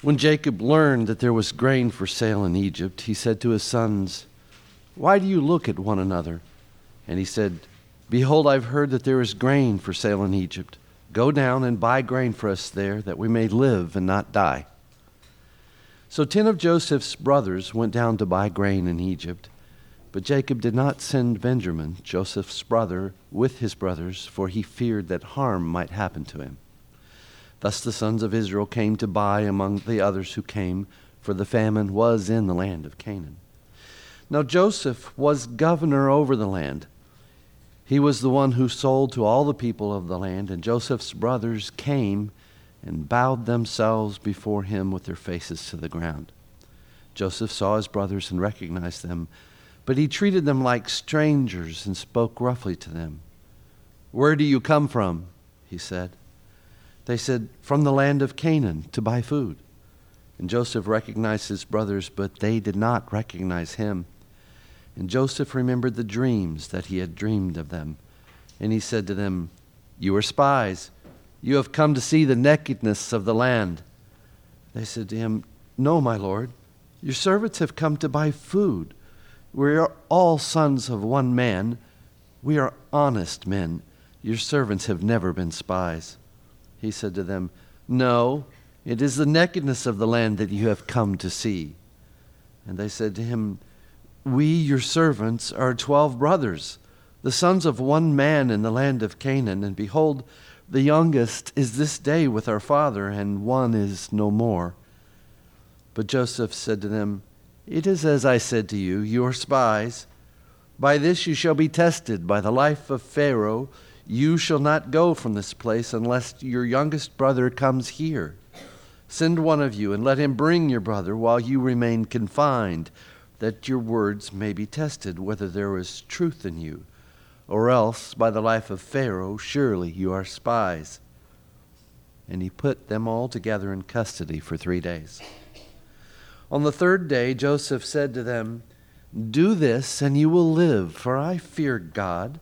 When Jacob learned that there was grain for sale in Egypt, he said to his sons, Why do you look at one another? And he said, Behold, I've heard that there is grain for sale in Egypt. Go down and buy grain for us there, that we may live and not die. So ten of Joseph's brothers went down to buy grain in Egypt. But Jacob did not send Benjamin, Joseph's brother, with his brothers, for he feared that harm might happen to him. Thus the sons of Israel came to buy among the others who came, for the famine was in the land of Canaan. Now Joseph was governor over the land. He was the one who sold to all the people of the land, and Joseph's brothers came and bowed themselves before him with their faces to the ground. Joseph saw his brothers and recognized them, but he treated them like strangers and spoke roughly to them. Where do you come from? he said. They said, From the land of Canaan to buy food. And Joseph recognized his brothers, but they did not recognize him. And Joseph remembered the dreams that he had dreamed of them. And he said to them, You are spies. You have come to see the nakedness of the land. They said to him, No, my lord. Your servants have come to buy food. We are all sons of one man. We are honest men. Your servants have never been spies. He said to them, No, it is the nakedness of the land that you have come to see. And they said to him, We, your servants, are twelve brothers, the sons of one man in the land of Canaan, and behold, the youngest is this day with our father, and one is no more. But Joseph said to them, It is as I said to you, you are spies. By this you shall be tested, by the life of Pharaoh you shall not go from this place unless your youngest brother comes here. Send one of you, and let him bring your brother while you remain confined, that your words may be tested whether there is truth in you. Or else, by the life of Pharaoh, surely you are spies. And he put them all together in custody for three days. On the third day, Joseph said to them, Do this, and you will live, for I fear God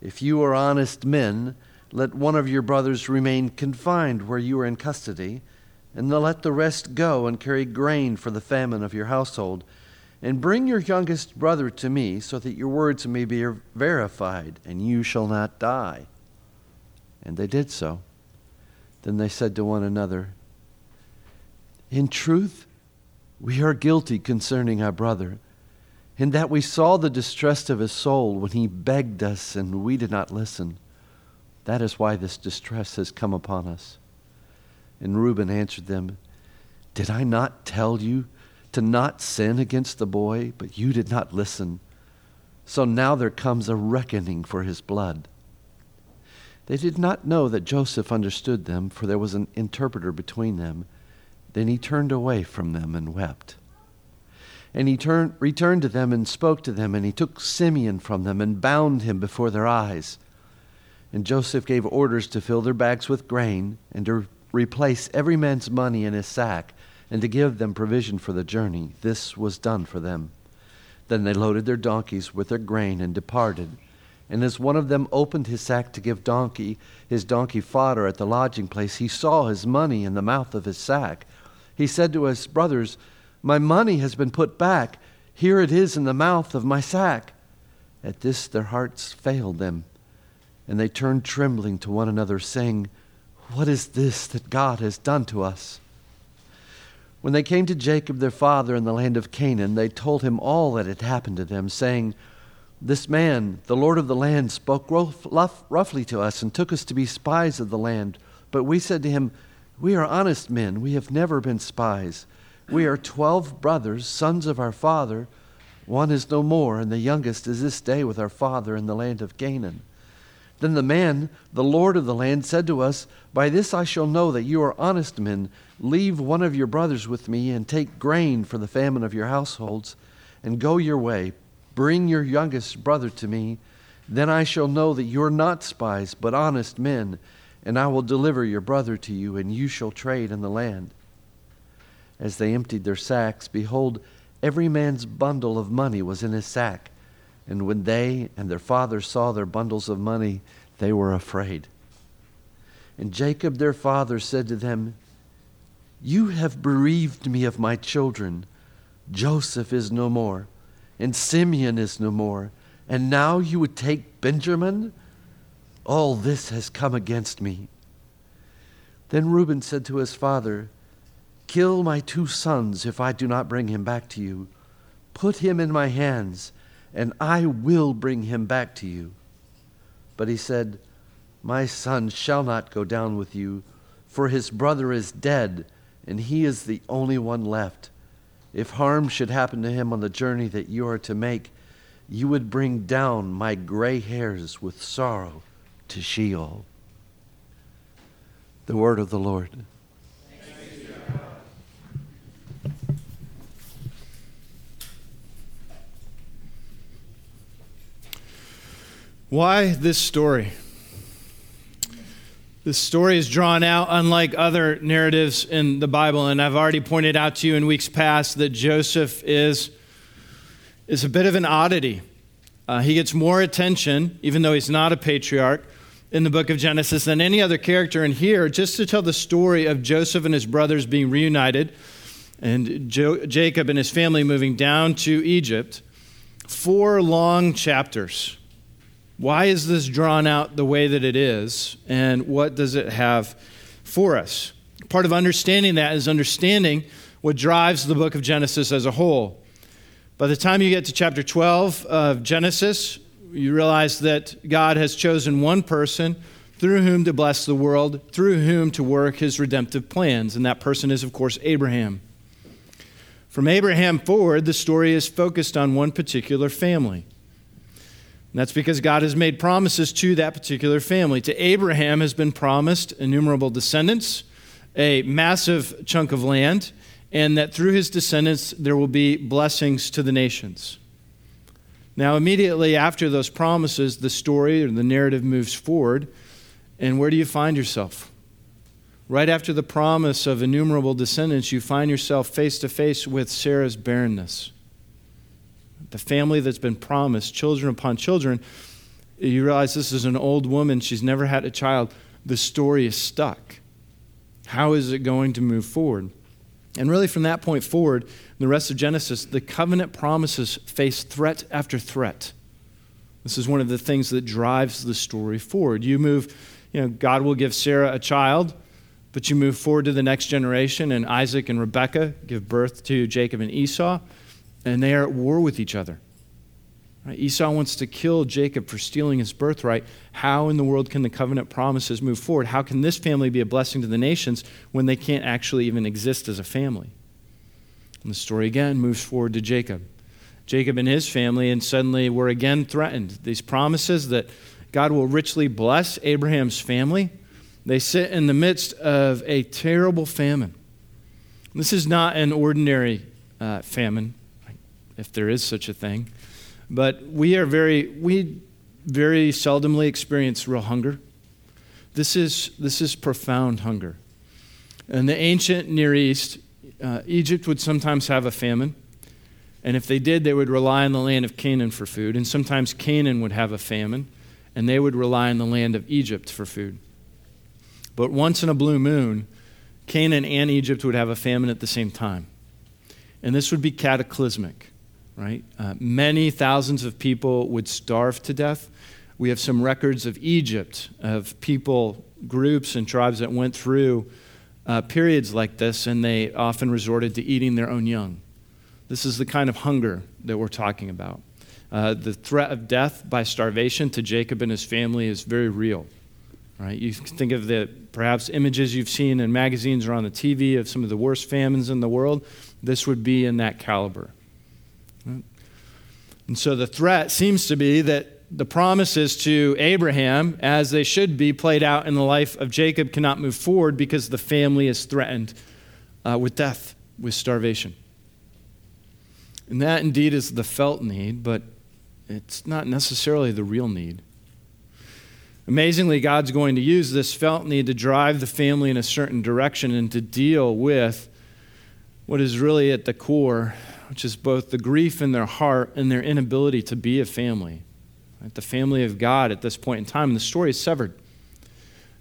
if you are honest men, let one of your brothers remain confined where you are in custody, and let the rest go and carry grain for the famine of your household. And bring your youngest brother to me, so that your words may be verified, and you shall not die. And they did so. Then they said to one another, In truth, we are guilty concerning our brother in that we saw the distress of his soul when he begged us and we did not listen. That is why this distress has come upon us. And Reuben answered them, Did I not tell you to not sin against the boy, but you did not listen? So now there comes a reckoning for his blood. They did not know that Joseph understood them, for there was an interpreter between them. Then he turned away from them and wept. And he turned, returned to them and spoke to them, and he took Simeon from them and bound him before their eyes. And Joseph gave orders to fill their bags with grain, and to replace every man's money in his sack, and to give them provision for the journey. This was done for them. Then they loaded their donkeys with their grain and departed. And as one of them opened his sack to give donkey his donkey fodder at the lodging place, he saw his money in the mouth of his sack. He said to his brothers, my money has been put back. Here it is in the mouth of my sack. At this, their hearts failed them, and they turned trembling to one another, saying, What is this that God has done to us? When they came to Jacob their father in the land of Canaan, they told him all that had happened to them, saying, This man, the Lord of the land, spoke roughly to us and took us to be spies of the land. But we said to him, We are honest men. We have never been spies. We are twelve brothers, sons of our father. One is no more, and the youngest is this day with our father in the land of Canaan. Then the man, the Lord of the land, said to us, By this I shall know that you are honest men. Leave one of your brothers with me, and take grain for the famine of your households, and go your way. Bring your youngest brother to me. Then I shall know that you are not spies, but honest men, and I will deliver your brother to you, and you shall trade in the land as they emptied their sacks, behold, every man's bundle of money was in his sack. And when they and their father saw their bundles of money, they were afraid. And Jacob their father said to them, You have bereaved me of my children. Joseph is no more, and Simeon is no more, and now you would take Benjamin? All this has come against me. Then Reuben said to his father, Kill my two sons if I do not bring him back to you. Put him in my hands, and I will bring him back to you. But he said, My son shall not go down with you, for his brother is dead, and he is the only one left. If harm should happen to him on the journey that you are to make, you would bring down my gray hairs with sorrow to Sheol. The word of the Lord. Why this story? This story is drawn out unlike other narratives in the Bible, and I've already pointed out to you in weeks past that Joseph is, is a bit of an oddity. Uh, he gets more attention, even though he's not a patriarch, in the book of Genesis than any other character in here, just to tell the story of Joseph and his brothers being reunited and jo- Jacob and his family moving down to Egypt. Four long chapters why is this drawn out the way that it is, and what does it have for us? Part of understanding that is understanding what drives the book of Genesis as a whole. By the time you get to chapter 12 of Genesis, you realize that God has chosen one person through whom to bless the world, through whom to work his redemptive plans, and that person is, of course, Abraham. From Abraham forward, the story is focused on one particular family. And that's because God has made promises to that particular family. To Abraham has been promised innumerable descendants, a massive chunk of land, and that through his descendants there will be blessings to the nations. Now, immediately after those promises, the story or the narrative moves forward. And where do you find yourself? Right after the promise of innumerable descendants, you find yourself face to face with Sarah's barrenness the family that's been promised, children upon children, you realize this is an old woman. She's never had a child. The story is stuck. How is it going to move forward? And really, from that point forward, the rest of Genesis, the covenant promises face threat after threat. This is one of the things that drives the story forward. You move, you know, God will give Sarah a child, but you move forward to the next generation, and Isaac and Rebekah give birth to Jacob and Esau and they are at war with each other. Right? Esau wants to kill Jacob for stealing his birthright. How in the world can the covenant promises move forward? How can this family be a blessing to the nations when they can't actually even exist as a family? And the story again moves forward to Jacob. Jacob and his family, and suddenly we're again threatened. These promises that God will richly bless Abraham's family, they sit in the midst of a terrible famine. This is not an ordinary uh, famine if there is such a thing. But we are very, we very seldomly experience real hunger. This is, this is profound hunger. In the ancient Near East, uh, Egypt would sometimes have a famine. And if they did, they would rely on the land of Canaan for food. And sometimes Canaan would have a famine, and they would rely on the land of Egypt for food. But once in a blue moon, Canaan and Egypt would have a famine at the same time. And this would be cataclysmic right? Uh, many thousands of people would starve to death. We have some records of Egypt, of people, groups, and tribes that went through uh, periods like this, and they often resorted to eating their own young. This is the kind of hunger that we're talking about. Uh, the threat of death by starvation to Jacob and his family is very real. Right? You think of the perhaps images you've seen in magazines or on the TV of some of the worst famines in the world. This would be in that caliber. And so the threat seems to be that the promises to Abraham, as they should be played out in the life of Jacob, cannot move forward because the family is threatened uh, with death, with starvation. And that indeed is the felt need, but it's not necessarily the real need. Amazingly, God's going to use this felt need to drive the family in a certain direction and to deal with what is really at the core which is both the grief in their heart and their inability to be a family. Right? The family of God at this point in time, and the story is severed.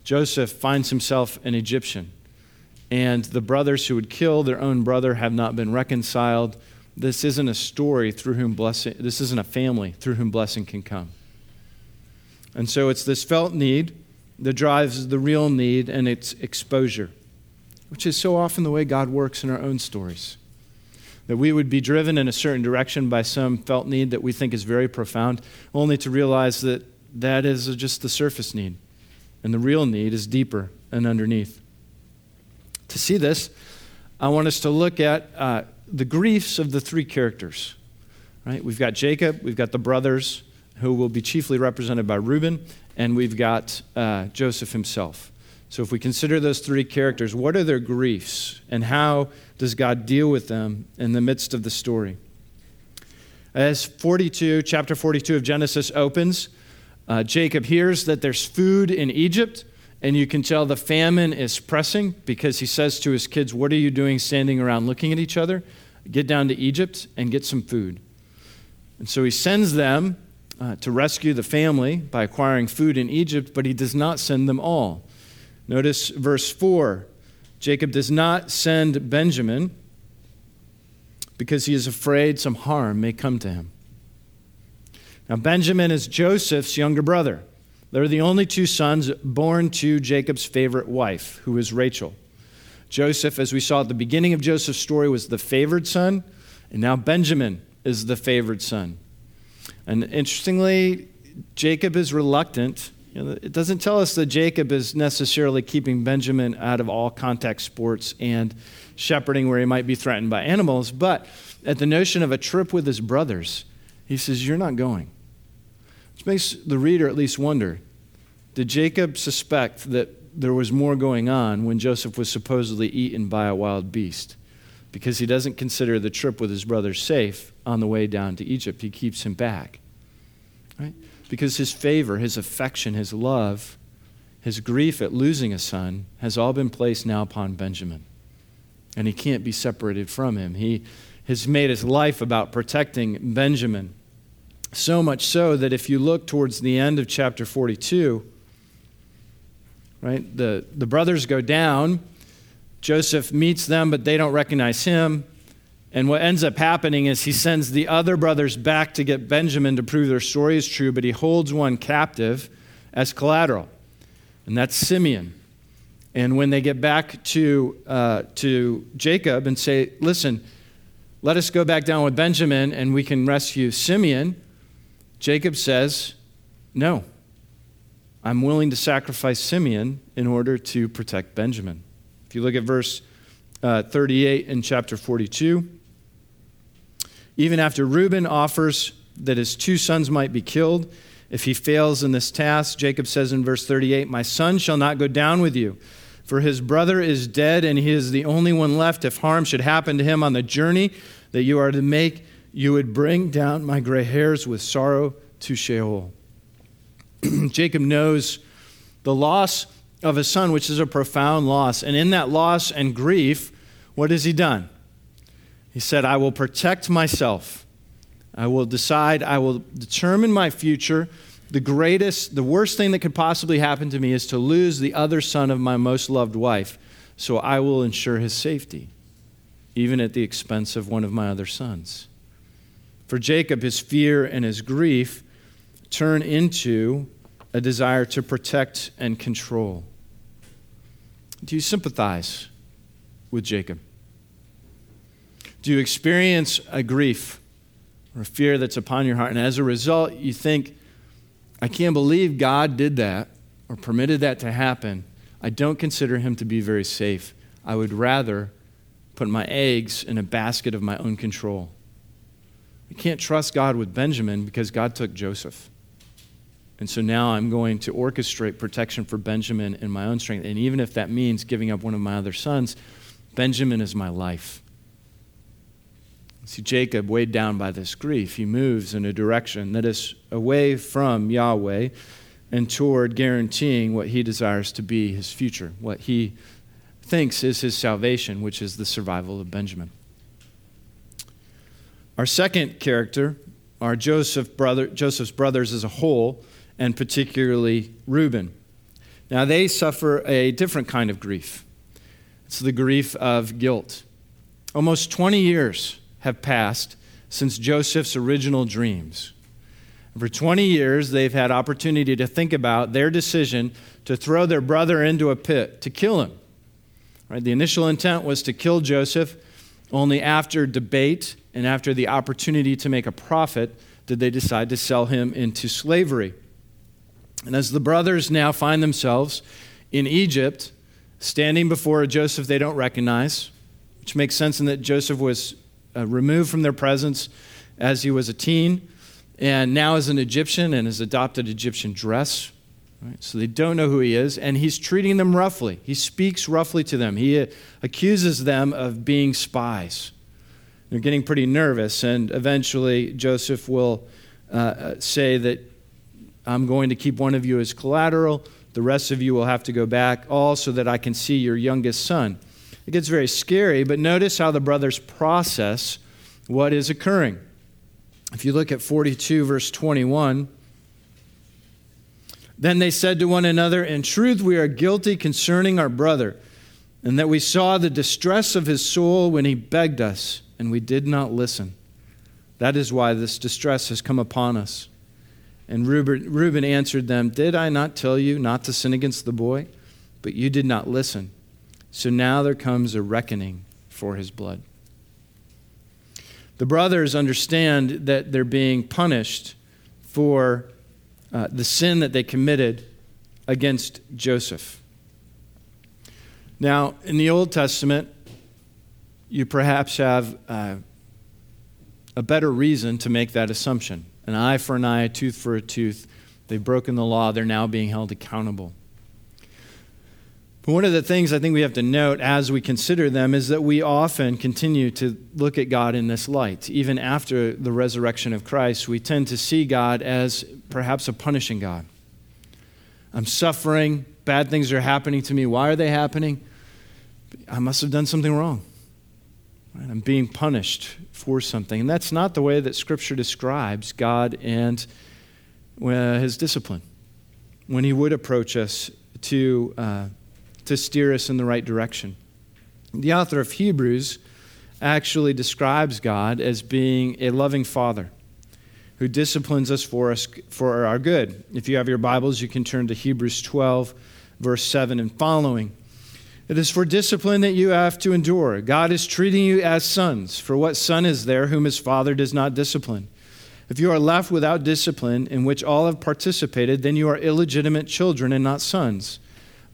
Joseph finds himself an Egyptian. and the brothers who would kill their own brother have not been reconciled. This isn't a story through whom blessing, this isn't a family through whom blessing can come. And so it's this felt need that drives the real need and its exposure, which is so often the way God works in our own stories. That we would be driven in a certain direction by some felt need that we think is very profound, only to realize that that is just the surface need. And the real need is deeper and underneath. To see this, I want us to look at uh, the griefs of the three characters. Right? We've got Jacob, we've got the brothers, who will be chiefly represented by Reuben, and we've got uh, Joseph himself. So, if we consider those three characters, what are their griefs, and how does God deal with them in the midst of the story? As 42, chapter 42 of Genesis opens, uh, Jacob hears that there's food in Egypt, and you can tell the famine is pressing because he says to his kids, What are you doing standing around looking at each other? Get down to Egypt and get some food. And so he sends them uh, to rescue the family by acquiring food in Egypt, but he does not send them all. Notice verse 4 Jacob does not send Benjamin because he is afraid some harm may come to him. Now, Benjamin is Joseph's younger brother. They're the only two sons born to Jacob's favorite wife, who is Rachel. Joseph, as we saw at the beginning of Joseph's story, was the favored son, and now Benjamin is the favored son. And interestingly, Jacob is reluctant. You know, it doesn't tell us that Jacob is necessarily keeping Benjamin out of all contact sports and shepherding where he might be threatened by animals, but at the notion of a trip with his brothers, he says, You're not going. Which makes the reader at least wonder did Jacob suspect that there was more going on when Joseph was supposedly eaten by a wild beast? Because he doesn't consider the trip with his brothers safe on the way down to Egypt. He keeps him back. Right? Because his favor, his affection, his love, his grief at losing a son has all been placed now upon Benjamin. And he can't be separated from him. He has made his life about protecting Benjamin. So much so that if you look towards the end of chapter 42, right, the, the brothers go down. Joseph meets them, but they don't recognize him. And what ends up happening is he sends the other brothers back to get Benjamin to prove their story is true, but he holds one captive as collateral, and that's Simeon. And when they get back to, uh, to Jacob and say, Listen, let us go back down with Benjamin and we can rescue Simeon, Jacob says, No, I'm willing to sacrifice Simeon in order to protect Benjamin. If you look at verse uh, 38 in chapter 42, even after Reuben offers that his two sons might be killed, if he fails in this task, Jacob says in verse 38, My son shall not go down with you, for his brother is dead, and he is the only one left. If harm should happen to him on the journey that you are to make, you would bring down my gray hairs with sorrow to Sheol. Jacob knows the loss of his son, which is a profound loss. And in that loss and grief, what has he done? He said, I will protect myself. I will decide, I will determine my future. The greatest, the worst thing that could possibly happen to me is to lose the other son of my most loved wife. So I will ensure his safety, even at the expense of one of my other sons. For Jacob, his fear and his grief turn into a desire to protect and control. Do you sympathize with Jacob? Do you experience a grief or a fear that's upon your heart? And as a result, you think, I can't believe God did that or permitted that to happen. I don't consider him to be very safe. I would rather put my eggs in a basket of my own control. I can't trust God with Benjamin because God took Joseph. And so now I'm going to orchestrate protection for Benjamin in my own strength. And even if that means giving up one of my other sons, Benjamin is my life. See, Jacob, weighed down by this grief, he moves in a direction that is away from Yahweh and toward guaranteeing what he desires to be his future, what he thinks is his salvation, which is the survival of Benjamin. Our second character are Joseph brother, Joseph's brothers as a whole, and particularly Reuben. Now, they suffer a different kind of grief. It's the grief of guilt. Almost 20 years have passed since Joseph's original dreams. For 20 years, they've had opportunity to think about their decision to throw their brother into a pit, to kill him. Right? The initial intent was to kill Joseph. Only after debate and after the opportunity to make a profit did they decide to sell him into slavery. And as the brothers now find themselves in Egypt, standing before a Joseph they don't recognize, which makes sense in that Joseph was uh, removed from their presence as he was a teen, and now is an Egyptian and has adopted Egyptian dress. Right? So they don't know who he is, and he's treating them roughly. He speaks roughly to them. He uh, accuses them of being spies. They're getting pretty nervous, and eventually Joseph will uh, uh say that I'm going to keep one of you as collateral. The rest of you will have to go back, all so that I can see your youngest son. It gets very scary, but notice how the brothers process what is occurring. If you look at 42, verse 21, then they said to one another, In truth, we are guilty concerning our brother, and that we saw the distress of his soul when he begged us, and we did not listen. That is why this distress has come upon us. And Reuben, Reuben answered them, Did I not tell you not to sin against the boy? But you did not listen. So now there comes a reckoning for his blood. The brothers understand that they're being punished for uh, the sin that they committed against Joseph. Now, in the Old Testament, you perhaps have uh, a better reason to make that assumption. An eye for an eye, a tooth for a tooth. They've broken the law, they're now being held accountable. But one of the things I think we have to note as we consider them is that we often continue to look at God in this light. Even after the resurrection of Christ, we tend to see God as perhaps a punishing God. I'm suffering, bad things are happening to me. Why are they happening? I must have done something wrong. I'm being punished for something. And that's not the way that Scripture describes God and uh, his discipline. When he would approach us to. Uh, to steer us in the right direction. The author of Hebrews actually describes God as being a loving father who disciplines us for us for our good. If you have your Bibles, you can turn to Hebrews 12 verse 7 and following. It is for discipline that you have to endure. God is treating you as sons. For what son is there whom his father does not discipline? If you are left without discipline in which all have participated, then you are illegitimate children and not sons.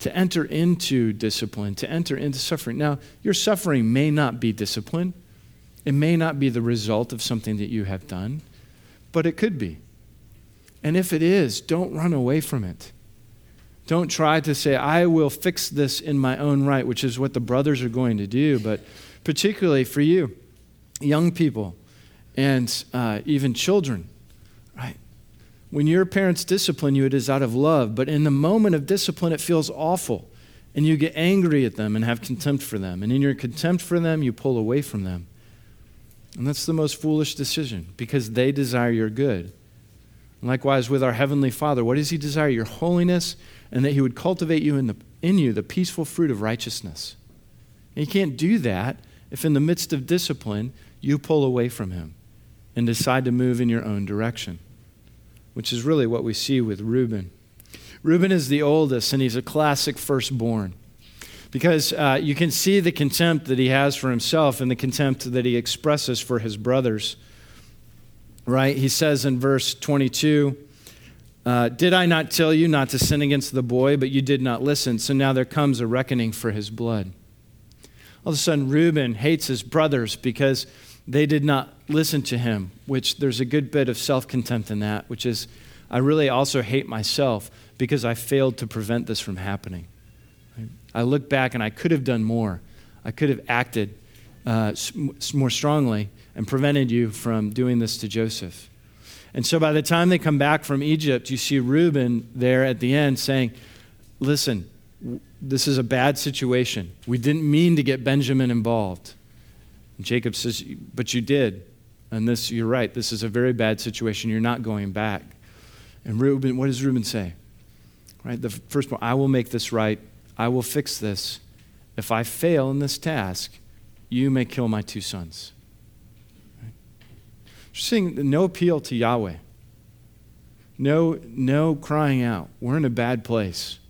to enter into discipline, to enter into suffering. Now, your suffering may not be discipline, it may not be the result of something that you have done, but it could be. And if it is, don't run away from it. Don't try to say, I will fix this in my own right, which is what the brothers are going to do, but particularly for you, young people, and uh, even children when your parents discipline you, it is out of love. But in the moment of discipline, it feels awful. And you get angry at them and have contempt for them. And in your contempt for them, you pull away from them. And that's the most foolish decision because they desire your good. Likewise, with our Heavenly Father, what does He desire? Your holiness, and that He would cultivate you in, the, in you the peaceful fruit of righteousness. And you can't do that if, in the midst of discipline, you pull away from Him and decide to move in your own direction which is really what we see with Reuben. Reuben is the oldest, and he's a classic firstborn because uh, you can see the contempt that he has for himself and the contempt that he expresses for his brothers. Right? He says in verse 22, uh, Did I not tell you not to sin against the boy, but you did not listen? So now there comes a reckoning for his blood. All of a sudden, Reuben hates his brothers because they did not listen to him, which there's a good bit of self contempt in that, which is, I really also hate myself because I failed to prevent this from happening. I look back and I could have done more. I could have acted uh, more strongly and prevented you from doing this to Joseph. And so by the time they come back from Egypt, you see Reuben there at the end saying, Listen, this is a bad situation. We didn't mean to get Benjamin involved. And Jacob says, But you did. And this, you're right, this is a very bad situation. You're not going back. And Reuben, what does Reuben say? Right? The first one, I will make this right. I will fix this. If I fail in this task, you may kill my two sons. Right? Seeing no appeal to Yahweh. No, no crying out. We're in a bad place.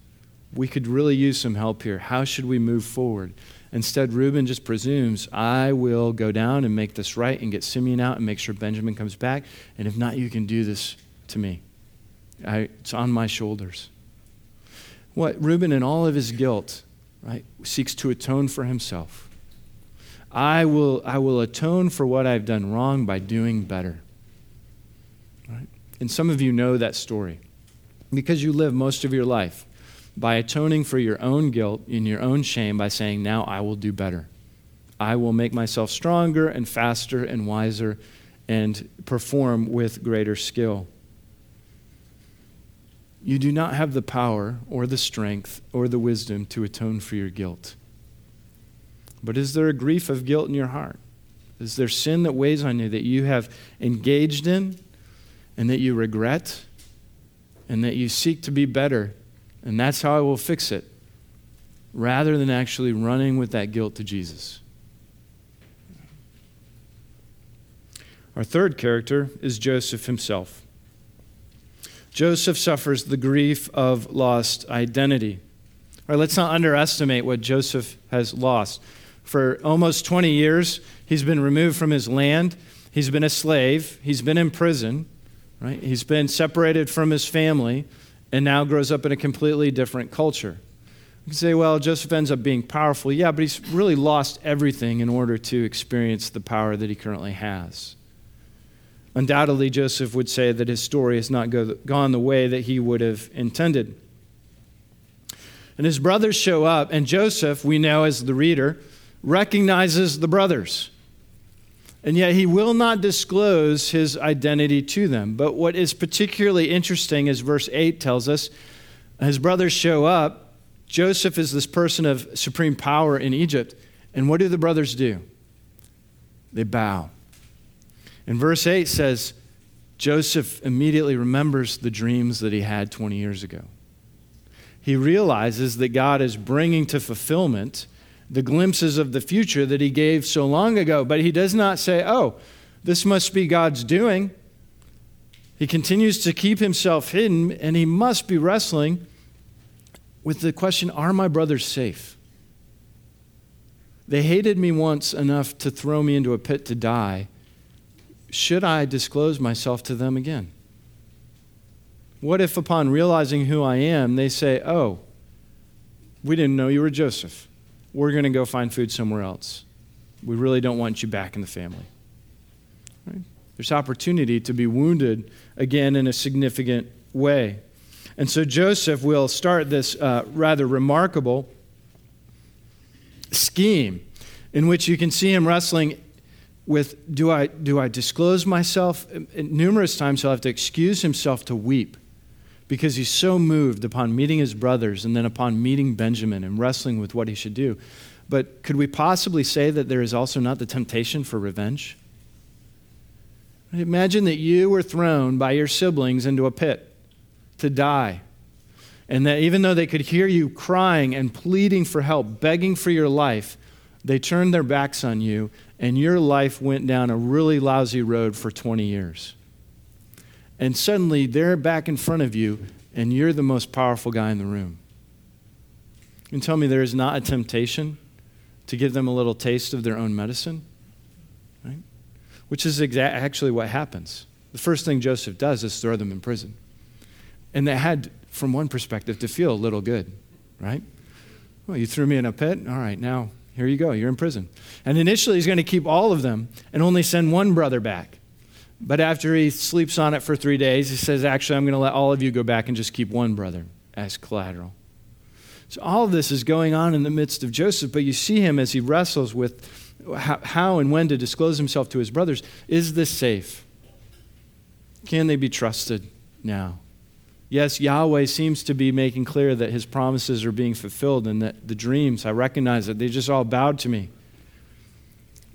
We could really use some help here. How should we move forward? Instead, Reuben just presumes, I will go down and make this right and get Simeon out and make sure Benjamin comes back. And if not, you can do this to me. I, it's on my shoulders. What Reuben, in all of his guilt, right, seeks to atone for himself. I will, I will atone for what I've done wrong by doing better. Right? And some of you know that story because you live most of your life by atoning for your own guilt and your own shame by saying, Now I will do better. I will make myself stronger and faster and wiser and perform with greater skill. You do not have the power or the strength or the wisdom to atone for your guilt. But is there a grief of guilt in your heart? Is there sin that weighs on you that you have engaged in and that you regret and that you seek to be better and that's how I will fix it, rather than actually running with that guilt to Jesus. Our third character is Joseph himself. Joseph suffers the grief of lost identity. All right, let's not underestimate what Joseph has lost. For almost 20 years, he's been removed from his land. He's been a slave. He's been in prison. Right? He's been separated from his family and now grows up in a completely different culture. You can say, well, Joseph ends up being powerful. Yeah, but he's really lost everything in order to experience the power that he currently has. Undoubtedly, Joseph would say that his story has not go, gone the way that he would have intended. And his brothers show up, and Joseph, we know as the reader, recognizes the brothers. And yet he will not disclose his identity to them. But what is particularly interesting, is verse 8 tells us, his brothers show up. Joseph is this person of supreme power in Egypt. And what do the brothers do? They bow. And verse 8 says, Joseph immediately remembers the dreams that he had 20 years ago. He realizes that God is bringing to fulfillment the glimpses of the future that he gave so long ago. But he does not say, oh, this must be God's doing. He continues to keep himself hidden, and he must be wrestling with the question Are my brothers safe? They hated me once enough to throw me into a pit to die. Should I disclose myself to them again? What if, upon realizing who I am, they say, Oh, we didn't know you were Joseph? We're going to go find food somewhere else. We really don't want you back in the family. Right? There's opportunity to be wounded again in a significant way. And so Joseph will start this uh, rather remarkable scheme in which you can see him wrestling with do I, do I disclose myself? And numerous times he'll have to excuse himself to weep because he's so moved upon meeting his brothers and then upon meeting Benjamin and wrestling with what he should do. But could we possibly say that there is also not the temptation for revenge? Imagine that you were thrown by your siblings into a pit to die. And that even though they could hear you crying and pleading for help, begging for your life, they turned their backs on you and your life went down a really lousy road for 20 years and suddenly they're back in front of you, and you're the most powerful guy in the room. Can tell me there is not a temptation to give them a little taste of their own medicine, right? Which is exa- actually what happens. The first thing Joseph does is throw them in prison. And that had, from one perspective, to feel a little good, right? Well, you threw me in a pit. All right, now here you go. You're in prison. And initially, he's going to keep all of them and only send one brother back. But after he sleeps on it for three days, he says, Actually, I'm going to let all of you go back and just keep one brother as collateral. So all of this is going on in the midst of Joseph, but you see him as he wrestles with how, and when to disclose himself to his brothers. Is this safe? Can they be trusted now? Yes, Yahweh seems to be making clear that his promises are being fulfilled and that the dreams, I recognize that they just all bowed to me.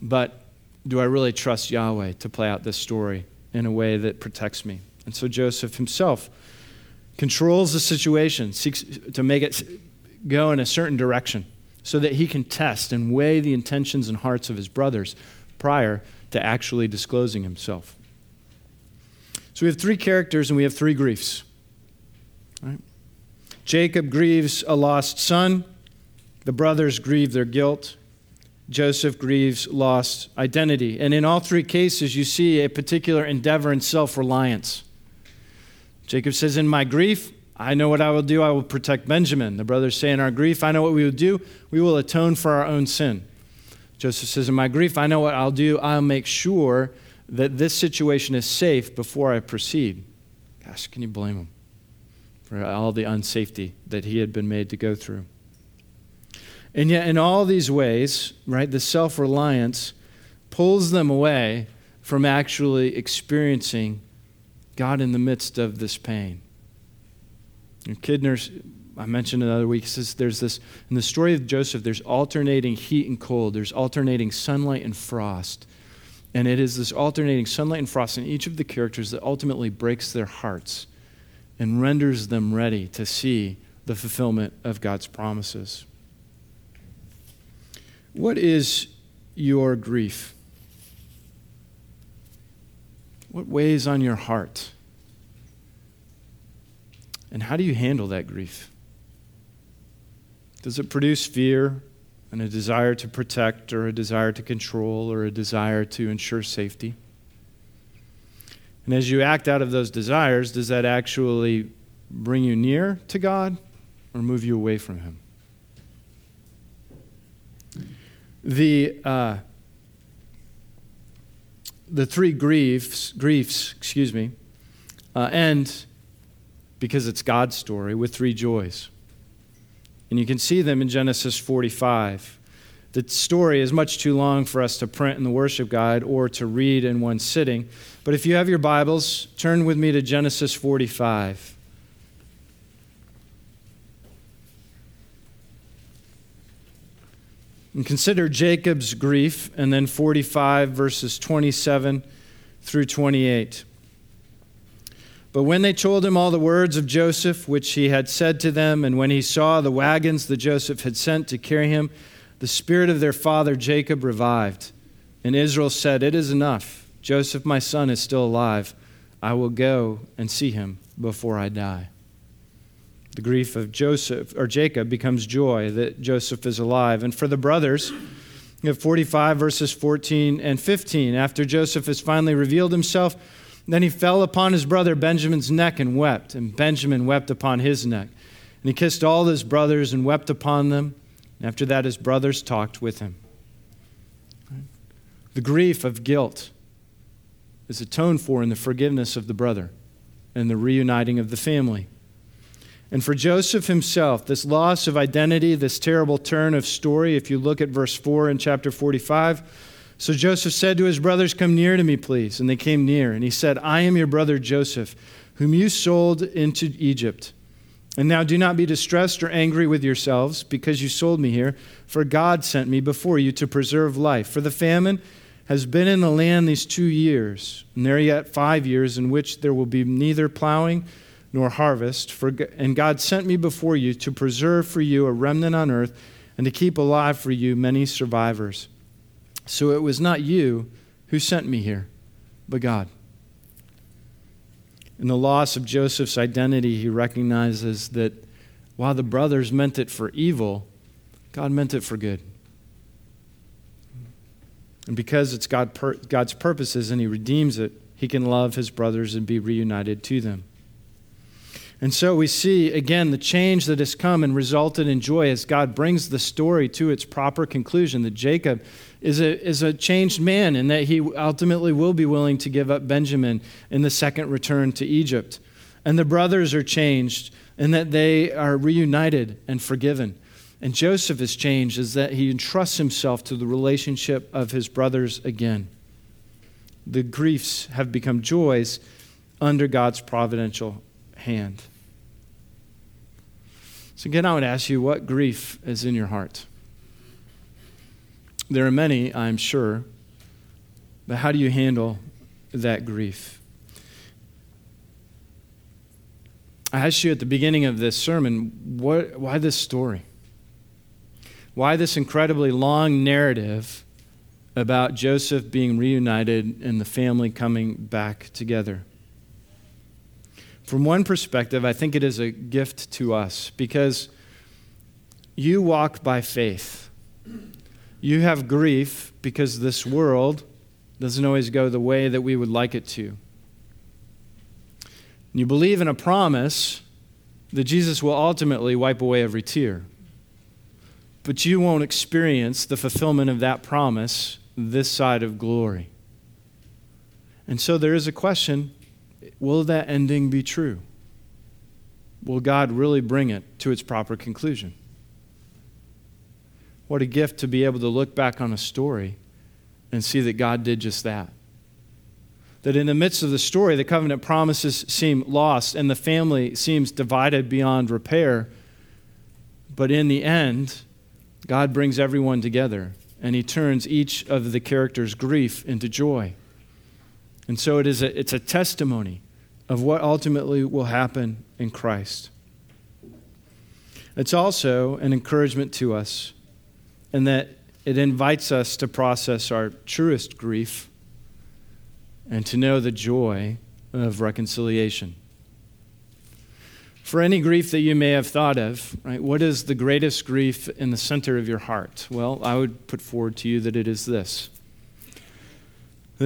But do I really trust Yahweh to play out this story in a way that protects me? And so Joseph himself controls the situation, seeks to make it go in a certain direction so that he can test and weigh the intentions and hearts of his brothers prior to actually disclosing himself. So we have three characters and we have three griefs. Right? Jacob grieves a lost son. The brothers grieve their guilt. Joseph grieves lost identity. And in all three cases, you see a particular endeavor in self reliance. Jacob says, In my grief, I know what I will do. I will protect Benjamin. The brothers say, In our grief, I know what we will do. We will atone for our own sin. Joseph says, In my grief, I know what I'll do. I'll make sure that this situation is safe before I proceed. Gosh, can you blame him? for all the unsafety that he had been made to go through. And yet, in all these ways, right, the self reliance pulls them away from actually experiencing God in the midst of this pain. And I mentioned another week, says there's this, in the story of Joseph, there's alternating heat and cold, there's alternating sunlight and frost. And it is this alternating sunlight and frost in each of the characters that ultimately breaks their hearts and renders them ready to see the fulfillment of God's promises. What is your grief? What weighs on your heart? And how do you handle that grief? Does it produce fear and a desire to protect, or a desire to control, or a desire to ensure safety? And as you act out of those desires, does that actually bring you near to God or move you away from Him? The, uh, the three griefs, griefs, excuse me, uh, end because it's God's story with three joys. And you can see them in Genesis 45. The story is much too long for us to print in the worship guide or to read in one sitting. But if you have your Bibles, turn with me to Genesis 45. And consider Jacob's grief, and then 45 verses 27 through 28. But when they told him all the words of Joseph, which he had said to them, and when he saw the wagons that Joseph had sent to carry him, the spirit of their father Jacob revived. And Israel said, It is enough. Joseph, my son, is still alive. I will go and see him before I die. The grief of Joseph or Jacob becomes joy that Joseph is alive. And for the brothers, you have 45 verses 14 and 15. After Joseph has finally revealed himself, then he fell upon his brother Benjamin's neck and wept, and Benjamin wept upon his neck. And he kissed all his brothers and wept upon them. After that, his brothers talked with him. The grief of guilt is atoned for in the forgiveness of the brother and the reuniting of the family. And for Joseph himself, this loss of identity, this terrible turn of story, if you look at verse 4 in chapter 45, so Joseph said to his brothers, Come near to me, please. And they came near. And he said, I am your brother Joseph, whom you sold into Egypt. And now do not be distressed or angry with yourselves because you sold me here, for God sent me before you to preserve life. For the famine has been in the land these two years, and there are yet five years in which there will be neither plowing nor harvest. For, and God sent me before you to preserve for you a remnant on earth and to keep alive for you many survivors. So it was not you who sent me here, but God. In the loss of Joseph's identity, he recognizes that while the brothers meant it for evil, God meant it for good. And because it's God God's purposes and he redeems it, he can love his brothers and be reunited to them. And so we see again the change that has come and resulted in joy as God brings the story to its proper conclusion that Jacob is a, is a changed man and that he ultimately will be willing to give up Benjamin in the second return to Egypt. And the brothers are changed and that they are reunited and forgiven. And Joseph has changed is that he entrusts himself to the relationship of his brothers again. The griefs have become joys under God's providential hand. So, again, I would ask you what grief is in your heart? There are many, I'm sure, but how do you handle that grief? I asked you at the beginning of this sermon, what, why this story? Why this incredibly long narrative about Joseph being reunited and the family coming back together? From one perspective, I think it is a gift to us because you walk by faith. You have grief because this world doesn't always go the way that we would like it to. You believe in a promise that Jesus will ultimately wipe away every tear. But you won't experience the fulfillment of that promise this side of glory. And so there is a question will that ending be true? Will God really bring it to its proper conclusion? What a gift to be able to look back on a story and see that God did just that. That in the midst of the story, the covenant promises seem lost and the family seems divided beyond repair. But in the end, God brings everyone together and he turns each of the characters' grief into joy. And so it is a, it's a testimony of what ultimately will happen in Christ. It's also an encouragement to us in that it invites us to process our truest grief and to know the joy of reconciliation. For any grief that you may have thought of, right, what is the greatest grief in the center of your heart? Well, I would put forward to you that it is this.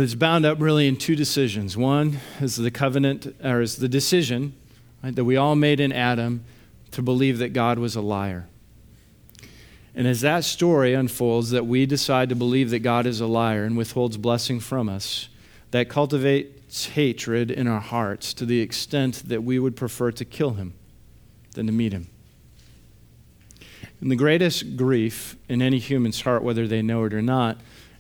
It's bound up really in two decisions. One is the covenant, or is the decision right, that we all made in Adam to believe that God was a liar. And as that story unfolds, that we decide to believe that God is a liar and withholds blessing from us, that cultivates hatred in our hearts to the extent that we would prefer to kill him than to meet him. And the greatest grief in any human's heart, whether they know it or not,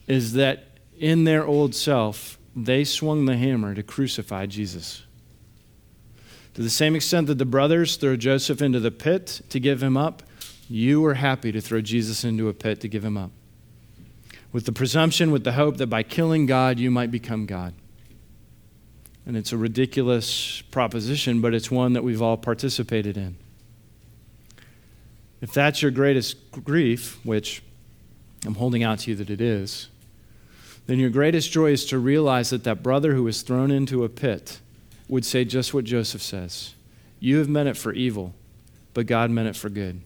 is that in their old self, they swung the hammer to crucify Jesus. To the same extent that the brothers throw Joseph into the pit to give him up, you were happy to throw Jesus into a pit to give him up. With the presumption, with the hope that by killing God, you might become God. And it's a ridiculous proposition, but it's one that we've all participated in. If that's your greatest grief, which I'm holding out to you that it is, then your greatest joy is to realize that that brother who was thrown into a pit would say just what Joseph says You have meant it for evil, but God meant it for good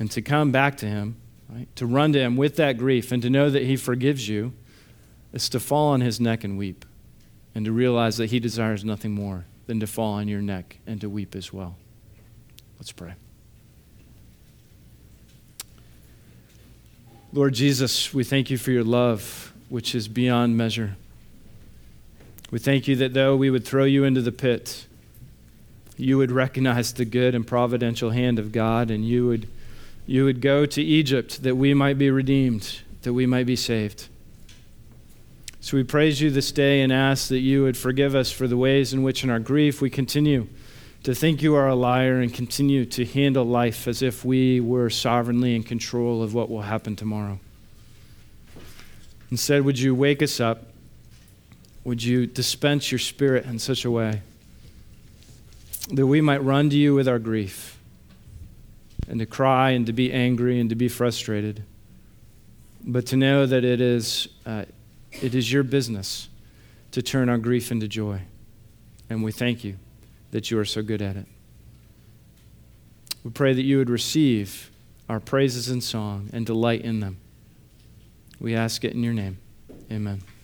and to come back to Him, right? to run to Him with that grief and to know that He forgives you, is to fall on His neck and weep, and to realize that He desires nothing more than to fall on your neck and to weep as well. Let's pray. Lord Jesus, we thank you for your love, which is beyond measure. We thank you that though we would throw you into the pit, you would recognize the good and providential hand of God, and you would you would go to Egypt that we might be redeemed, that we might be saved. So we praise you this day and ask that you would forgive us for the ways in which, in our grief, we continue to think you are a liar and continue to handle life as if we were sovereignly in control of what will happen tomorrow. Instead, would you wake us up? Would you dispense your spirit in such a way that we might run to you with our grief? and to cry and to be angry and to be frustrated, but to know that it is, uh, it is your business to turn our grief into joy. And we thank you that you are so good at it. We pray that you would receive our praises and song and delight in them. We ask it in your name. Amen.